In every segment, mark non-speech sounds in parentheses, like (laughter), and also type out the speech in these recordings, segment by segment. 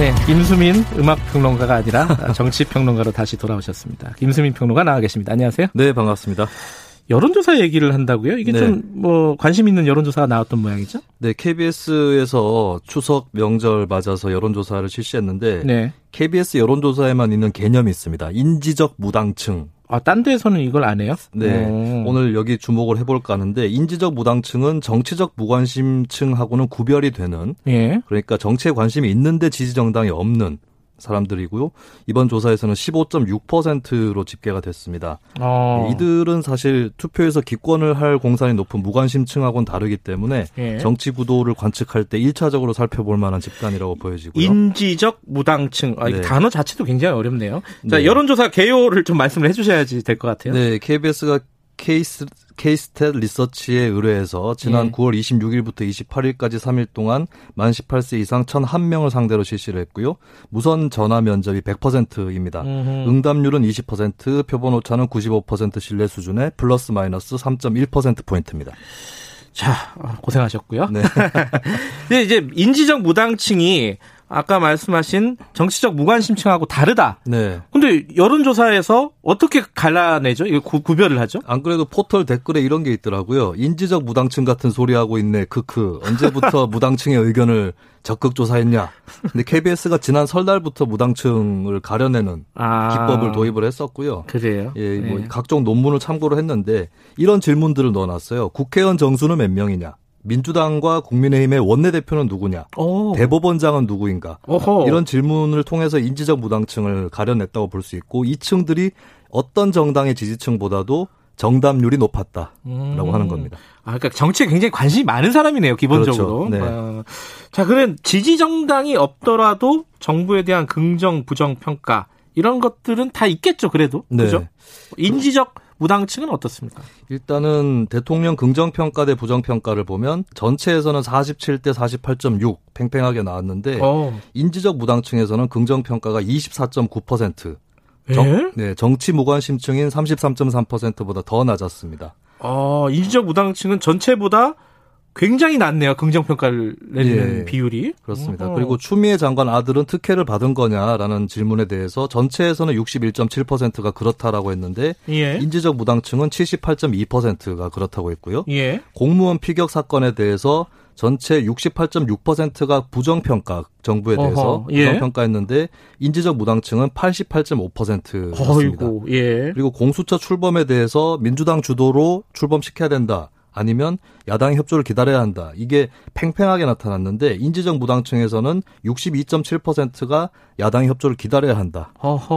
네, 김수민 음악 평론가가 아니라 (laughs) 정치 평론가로 다시 돌아오셨습니다. 김수민 평론가 나와 계십니다. 안녕하세요. 네, 반갑습니다. 여론조사 얘기를 한다고요? 이게 네. 좀뭐 관심 있는 여론조사가 나왔던 모양이죠? 네, KBS에서 추석 명절 맞아서 여론조사를 실시했는데 네. KBS 여론조사에만 있는 개념이 있습니다. 인지적 무당층. 아, 딴 데서는 이걸 안 해요? 네, 오. 오늘 여기 주목을 해볼까 하는데 인지적 무당층은 정치적 무관심층하고는 구별이 되는 예. 그러니까 정치에 관심이 있는데 지지 정당이 없는 사람들이고요. 이번 조사에서는 15.6%로 집계가 됐습니다. 어. 네, 이들은 사실 투표에서 기권을 할 공산이 높은 무관심층하고는 다르기 때문에 예. 정치 구도를 관측할 때 1차적으로 살펴볼 만한 집단이라고 보여지고요. 인지적 무당층. 아, 이 네. 단어 자체도 굉장히 어렵네요. 자, 네. 여론조사 개요를 좀 말씀을 해주셔야지 될 것 같아요. 네, KBS가 케이스 케이스탯 리서치에 의뢰해서 지난 예. 9월 26일부터 28일까지 3일 동안 만 18세 이상 1,001명을 상대로 실시를 했고요. 무선 전화 면접이 100%입니다. 음흠. 응답률은 20%, 표본 오차는 95% 신뢰 수준의 플러스 마이너스 3.1% 포인트입니다. 자, 아, 고생하셨고요. 네. 근데 (laughs) 이제 인지적 무당층이 아까 말씀하신 정치적 무관심층하고 다르다. 네. 근데 여론조사에서 어떻게 갈라내죠? 이거 구, 구별을 하죠? 안 그래도 포털 댓글에 이런 게 있더라고요. 인지적 무당층 같은 소리 하고 있네. 크크. 언제부터 (laughs) 무당층의 의견을 적극 조사했냐. 근데 KBS가 지난 설날부터 무당층을 가려내는 아. 기법을 도입을 했었고요. 그래요. 예, 뭐 예. 각종 논문을 참고로 했는데 이런 질문들을 넣어놨어요. 국회의원 정수는 몇 명이냐? 민주당과 국민의힘의 원내대표는 누구냐? 오. 대법원장은 누구인가? 어허. 이런 질문을 통해서 인지적 무당층을 가려냈다고 볼 수 있고 이 층들이 어떤 정당의 지지층보다도 정답률이 높았다라고 음. 하는 겁니다. 아, 그러니까 정치에 굉장히 관심이 많은 사람이네요, 기본적으로. 그렇죠. 네. 어. 자, 그럼 지지 정당이 없더라도 정부에 대한 긍정, 부정 평가 이런 것들은 다 있겠죠, 그래도. 네. 그죠? 인지적 무당층은 어떻습니까? 일단은 대통령 긍정평가 대 부정평가를 보면 전체에서는 47대 48.6 팽팽하게 나왔는데 어. 인지적 무당층에서는 긍정평가가 24.9%. 예? 정, 네, 정치 무관심층인 33.3%보다 더 낮았습니다. 어, 인지적 무당층은 전체보다 굉장히 낮네요. 긍정 평가를 내리는 예. 비율이. 그렇습니다. 어허. 그리고 추미애 장관 아들은 특혜를 받은 거냐라는 질문에 대해서 전체에서는 61.7%가 그렇다라고 했는데 예. 인지적 무당층은 78.2%가 그렇다고 했고요. 예. 공무원 피격 사건에 대해서 전체 68.6%가 부정평가 정부에 대해서 예. 부정평가했는데 인지적 무당층은 88.5%였습니다. 어이고, 예. 그리고 공수처 출범에 대해서 민주당 주도로 출범시켜야 된다. 아니면 야당의 협조를 기다려야 한다. 이게 팽팽하게 나타났는데 인지적 무당층에서는 62.7%가 야당의 협조를 기다려야 한다.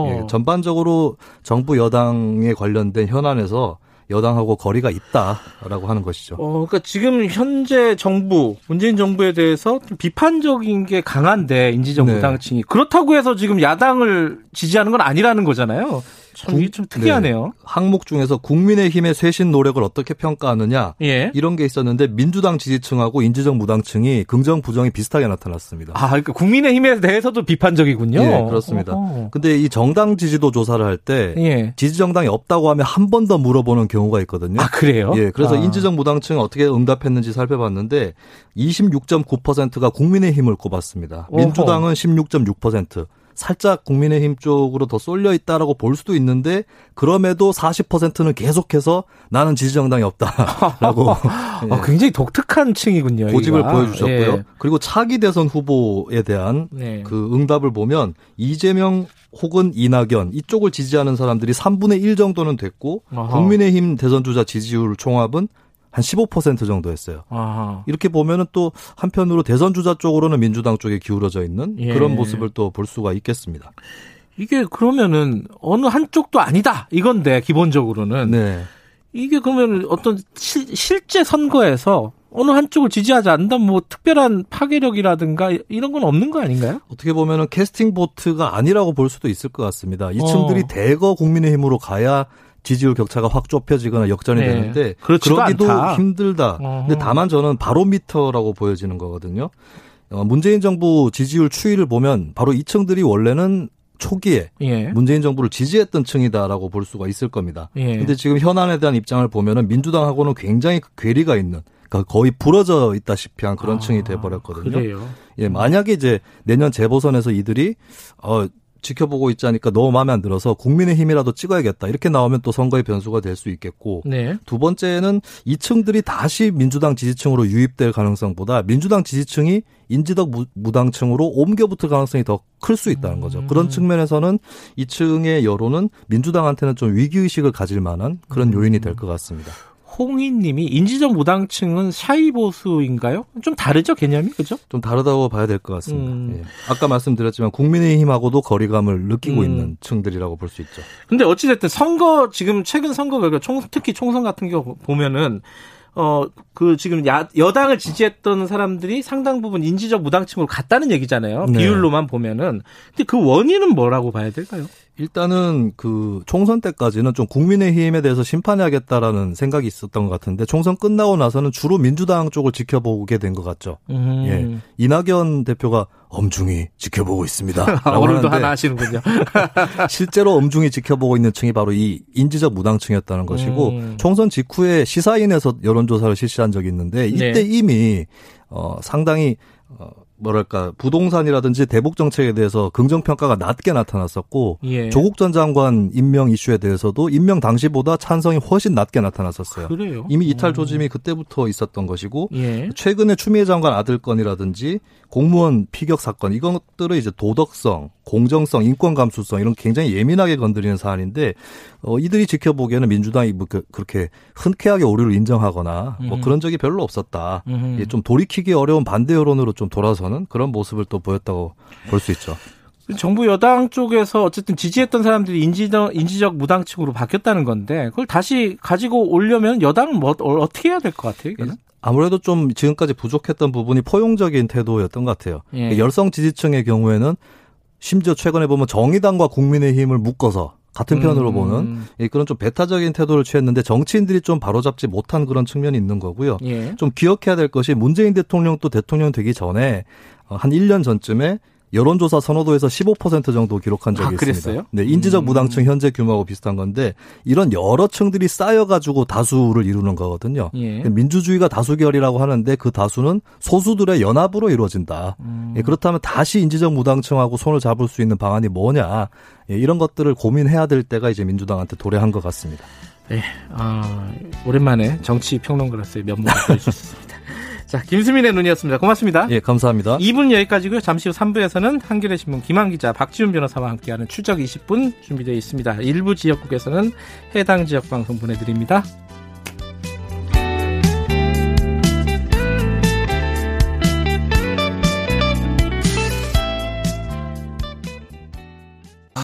예, 전반적으로 정부 여당에 관련된 현안에서 여당하고 거리가 있다라고 하는 것이죠. 어, 그러니까 지금 현재 정부, 문재인 정부에 대해서 좀 비판적인 게 강한데 인지적 네. 무당층이 그렇다고 해서 지금 야당을 지지하는 건 아니라는 거잖아요. 참 이게 좀 특이하네요. 항목 중에서 국민의힘의 쇄신 노력을 어떻게 평가하느냐 예. 이런 게 있었는데 민주당 지지층하고 인지적 무당층이 긍정 부정이 비슷하게 나타났습니다. 아, 그러니까 국민의힘에 대해서도 비판적이군요. 예, 그렇습니다. 어허. 근데 이 정당 지지도 조사를 할때 예. 지지 정당이 없다고 하면 한 번 더 물어보는 경우가 있거든요. 아, 그래요? 예, 그래서 아. 인지적 무당층 어떻게 응답했는지 살펴봤는데 26.9%가 국민의힘을 꼽았습니다. 어허. 민주당은 16.6%. 살짝 국민의힘 쪽으로 더 쏠려 있다라고 볼 수도 있는데 그럼에도 40%는 계속해서 나는 지지 정당이 없다라고 (laughs) (laughs) 예, 어, 굉장히 독특한 층이군요. 고집을 여기가. 보여주셨고요. 예. 그리고 차기 대선 후보에 대한 네. 그 응답을 보면 이재명 혹은 이낙연 이쪽을 지지하는 사람들이 3분의 1 정도는 됐고 아하. 국민의힘 대선 주자 지지율 총합은 한 15% 정도 했어요. 아하. 이렇게 보면은 또 한편으로 대선 주자 쪽으로는 민주당 쪽에 기울어져 있는 예. 그런 모습을 또 볼 수가 있겠습니다. 이게 그러면은 어느 한쪽도 아니다 이건데 기본적으로는 네. 이게 그러면 어떤 실, 실제 선거에서 어느 한쪽을 지지하지 않는다 뭐 특별한 파괴력이라든가 이런 건 없는 거 아닌가요? 어떻게 보면은 캐스팅 보트가 아니라고 볼 수도 있을 것 같습니다. 이 층들이 어. 대거 국민의힘으로 가야 지지율 격차가 확 좁혀지거나 역전이 네. 되는데 그러기도 않다. 힘들다. 어허. 근데 다만 저는 바로미터라고 보여지는 거거든요. 어, 문재인 정부 지지율 추이를 보면 바로 이 층들이 원래는 초기에 예. 문재인 정부를 지지했던 층이다라고 볼 수가 있을 겁니다. 예. 근데 지금 현안에 대한 입장을 보면은 민주당하고는 굉장히 괴리가 있는 그러니까 거의 부러져 있다시피 한 그런 아, 층이 돼 버렸거든요. 그래요. 예, 만약에 이제 내년 재보선에서 이들이 어 지켜보고 있자니까 너무 마음에 안 들어서 국민의힘이라도 찍어야겠다. 이렇게 나오면 또 선거의 변수가 될 수 있겠고 네. 두 번째는 이 층들이 다시 민주당 지지층으로 유입될 가능성보다 민주당 지지층이 인지덕 무- 무당층으로 옮겨붙을 가능성이 더 클 수 있다는 거죠. 음. 그런 측면에서는 이 층의 여론은 민주당한테는 좀 위기의식을 가질 만한 그런 음. 요인이 될 것 같습니다. 홍희님이 인지적 무당층은 샤이 보수인가요? 좀 다르죠 개념이 그죠? 좀 다르다고 봐야 될 것 같습니다. 음. 예. 아까 말씀드렸지만 국민의힘하고도 거리감을 느끼고 음. 있는 층들이라고 볼 수 있죠. 근데 어찌됐든 선거 지금 최근 선거 결과 총 특히 총선 같은 경우 보면은 어 그 지금 야, 여당을 지지했던 사람들이 상당 부분 인지적 무당층으로 갔다는 얘기잖아요. 네. 비율로만 보면은. 근데 그 원인은 뭐라고 봐야 될까요? 일단은 그 총선 때까지는 좀 국민의힘에 대해서 심판해야겠다라는 생각이 있었던 것 같은데 총선 끝나고 나서는 주로 민주당 쪽을 지켜보게 된 것 같죠. 음. 예. 이낙연 대표가 엄중히 지켜보고 있습니다. (laughs) 오늘도 하나 하시는군요. (laughs) 실제로 엄중히 지켜보고 있는 층이 바로 이 인지적 무당층이었다는 것이고 음. 총선 직후에 시사인에서 여론조사를 실시한 적이 있는데 이때 네. 이미 어 상당히 어 뭐랄까 부동산이라든지 대북 정책에 대해서 긍정 평가가 낮게 나타났었고 예. 조국 전 장관 임명 이슈에 대해서도 임명 당시보다 찬성이 훨씬 낮게 나타났었어요. 그래요. 이미 이탈 조짐이 그때부터 있었던 것이고 예. 최근에 추미애 장관 아들 건이라든지 공무원 피격 사건 이것들은 이제 도덕성, 공정성, 인권 감수성 이런 굉장히 예민하게 건드리는 사안인데 어 이들이 지켜보기에는 민주당이 뭐 그, 그렇게 흔쾌하게 오류를 인정하거나 뭐 음. 그런 적이 별로 없었다. 음. 예, 좀 돌이키기 어려운 반대 여론으로 좀 돌아서는 그런 모습을 또 보였다고 볼 수 있죠. 정부 여당 쪽에서 어쨌든 지지했던 사람들이 인지적, 인지적 무당층으로 바뀌었다는 건데 그걸 다시 가지고 오려면 여당은 뭐 어- 어떻게 해야 될 것 같아요? 이거는? 아무래도 좀 지금까지 부족했던 부분이 포용적인 태도였던 것 같아요. 예. 열성 지지층의 경우에는 심지어 최근에 보면 정의당과 국민의힘을 묶어서 같은 편으로 음. 보는 예, 그런 좀 배타적인 태도를 취했는데 정치인들이 좀 바로잡지 못한 그런 측면이 있는 거고요. 예. 좀 기억해야 될 것이 문재인 대통령도 대통령 되기 전에 어, 한 1년 전쯤에 여론조사 선호도에서 15% 정도 기록한 적이 아, 있습니다. 네, 인지적 음. 무당층 현재 규모하고 비슷한 건데 이런 여러 층들이 쌓여가지고 다수를 이루는 거거든요. 예. 민주주의가 다수결이라고 하는데 그 다수는 소수들의 연합으로 이루어진다. 음. 예, 그렇다면 다시 인지적 무당층하고 손을 잡을 수 있는 방안이 뭐냐. 예, 이런 것들을 고민해야 될 때가 이제 민주당한테 도래한 것 같습니다. 네, 아, 오랜만에 정치 평론가로서의 면모를 보여주셨습니다. 자, 김수민의 눈이었습니다. 고맙습니다. 예, 감사합니다. 2분 여기까지고요. 잠시 후 3부에서는 한겨레 신문 김한 기자, 박지훈 변호사와 함께하는 추적 20분 준비되어 있습니다. 일부 지역국에서는 해당 지역 방송 보내드립니다.